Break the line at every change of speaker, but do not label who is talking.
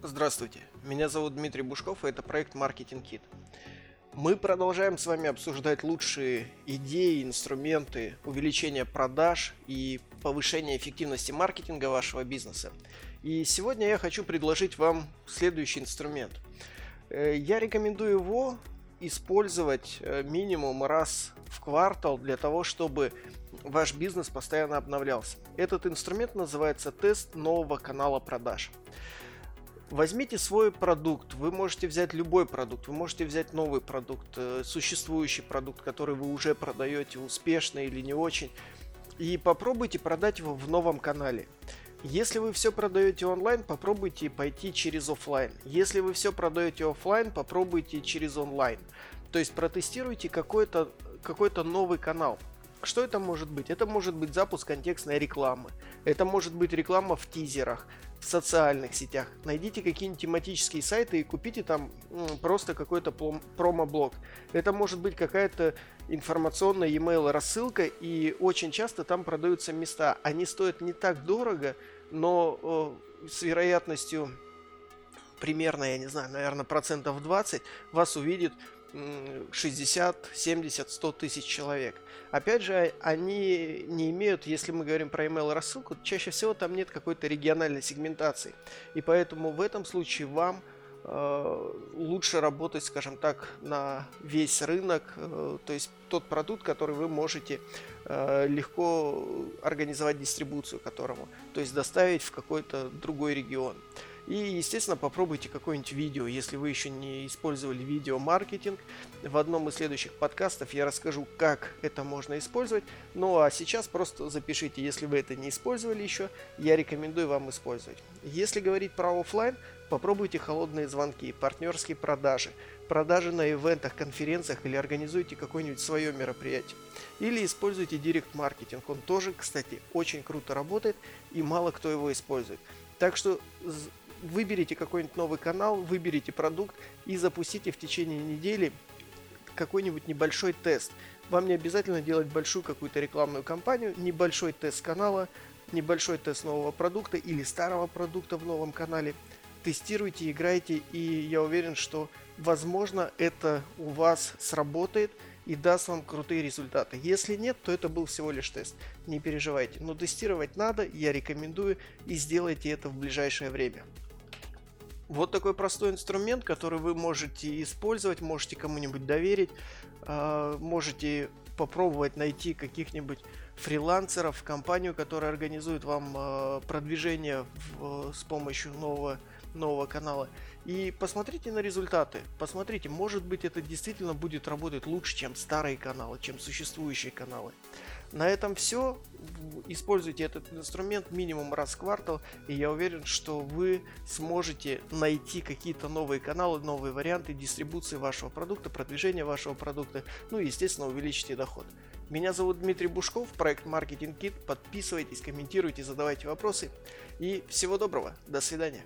Здравствуйте, меня зовут Дмитрий Бушков, и это проект Marketing Kit. Мы продолжаем с вами обсуждать лучшие идеи, инструменты увеличения продаж и повышения эффективности маркетинга вашего бизнеса. И сегодня я хочу предложить вам следующий инструмент. Э, я рекомендую его использовать э, минимум раз в квартал для того, чтобы ваш бизнес постоянно обновлялся. Этот инструмент называется тест нового канала продаж. Возьмите свой продукт, вы можете взять любой продукт, вы можете взять новый продукт, э, существующий продукт, который вы уже продаете успешно или не очень, и попробуйте продать его в новом канале. Если вы все продаете онлайн, попробуйте пойти через офлайн. Если вы все продаете офлайн, попробуйте через онлайн. То есть протестируйте какой-то какой новый канал. Что это может быть? Это может быть запуск контекстной рекламы. Это может быть реклама в тизерах, в социальных сетях. Найдите какие-нибудь тематические сайты и купите там просто какой-то промо-блок. Это может быть какая-то информационная e-mail рассылка, и очень часто там продаются места. Они стоят не так дорого, но э, с вероятностью примерно, я не знаю, наверное, процентов 20 вас увидит 60, 70, 100 тысяч человек. Опять же, они не имеют, если мы говорим про email рассылку, чаще всего там нет какой-то региональной сегментации. И поэтому в этом случае вам э, лучше работать, скажем так, на весь рынок, э, то есть тот продукт, который вы можете легко организовать дистрибуцию которому, то есть доставить в какой-то другой регион. И, естественно, попробуйте какое-нибудь видео, если вы еще не использовали видеомаркетинг. В одном из следующих подкастов я расскажу, как это можно использовать. Ну а сейчас просто запишите, если вы это не использовали еще, я рекомендую вам использовать. Если говорить про офлайн, попробуйте холодные звонки, партнерские продажи, продажи на ивентах, конференциях или организуйте какое-нибудь свое мероприятие. Или используйте директ-маркетинг. Он тоже, кстати, очень круто работает и мало кто его использует. Так что выберите какой-нибудь новый канал, выберите продукт и запустите в течение недели какой-нибудь небольшой тест. Вам не обязательно делать большую какую-то рекламную кампанию, небольшой тест канала, небольшой тест нового продукта или старого продукта в новом канале. Тестируйте, играйте, и я уверен, что возможно это у вас сработает и даст вам крутые результаты. Если нет, то это был всего лишь тест. Не переживайте. Но тестировать надо, я рекомендую и сделайте это в ближайшее время. Вот такой простой инструмент, который вы можете использовать, можете кому-нибудь доверить, а, можете попробовать найти каких-нибудь фрилансеров, компанию, которая организует вам а, продвижение с помощью нового, нового канала. И посмотрите на результаты. Посмотрите, может быть это действительно будет работать лучше, чем старые каналы, чем существующие каналы. На этом все. Используйте этот инструмент минимум раз в квартал, и я уверен, что вы сможете найти какие-то новые каналы, новые варианты дистрибуции вашего продукта, продвижения вашего продукта, ну и, естественно, увеличите доход. Меня зовут Дмитрий Бушков, проект Marketing Kit. Подписывайтесь, комментируйте, задавайте вопросы. И всего доброго. До свидания.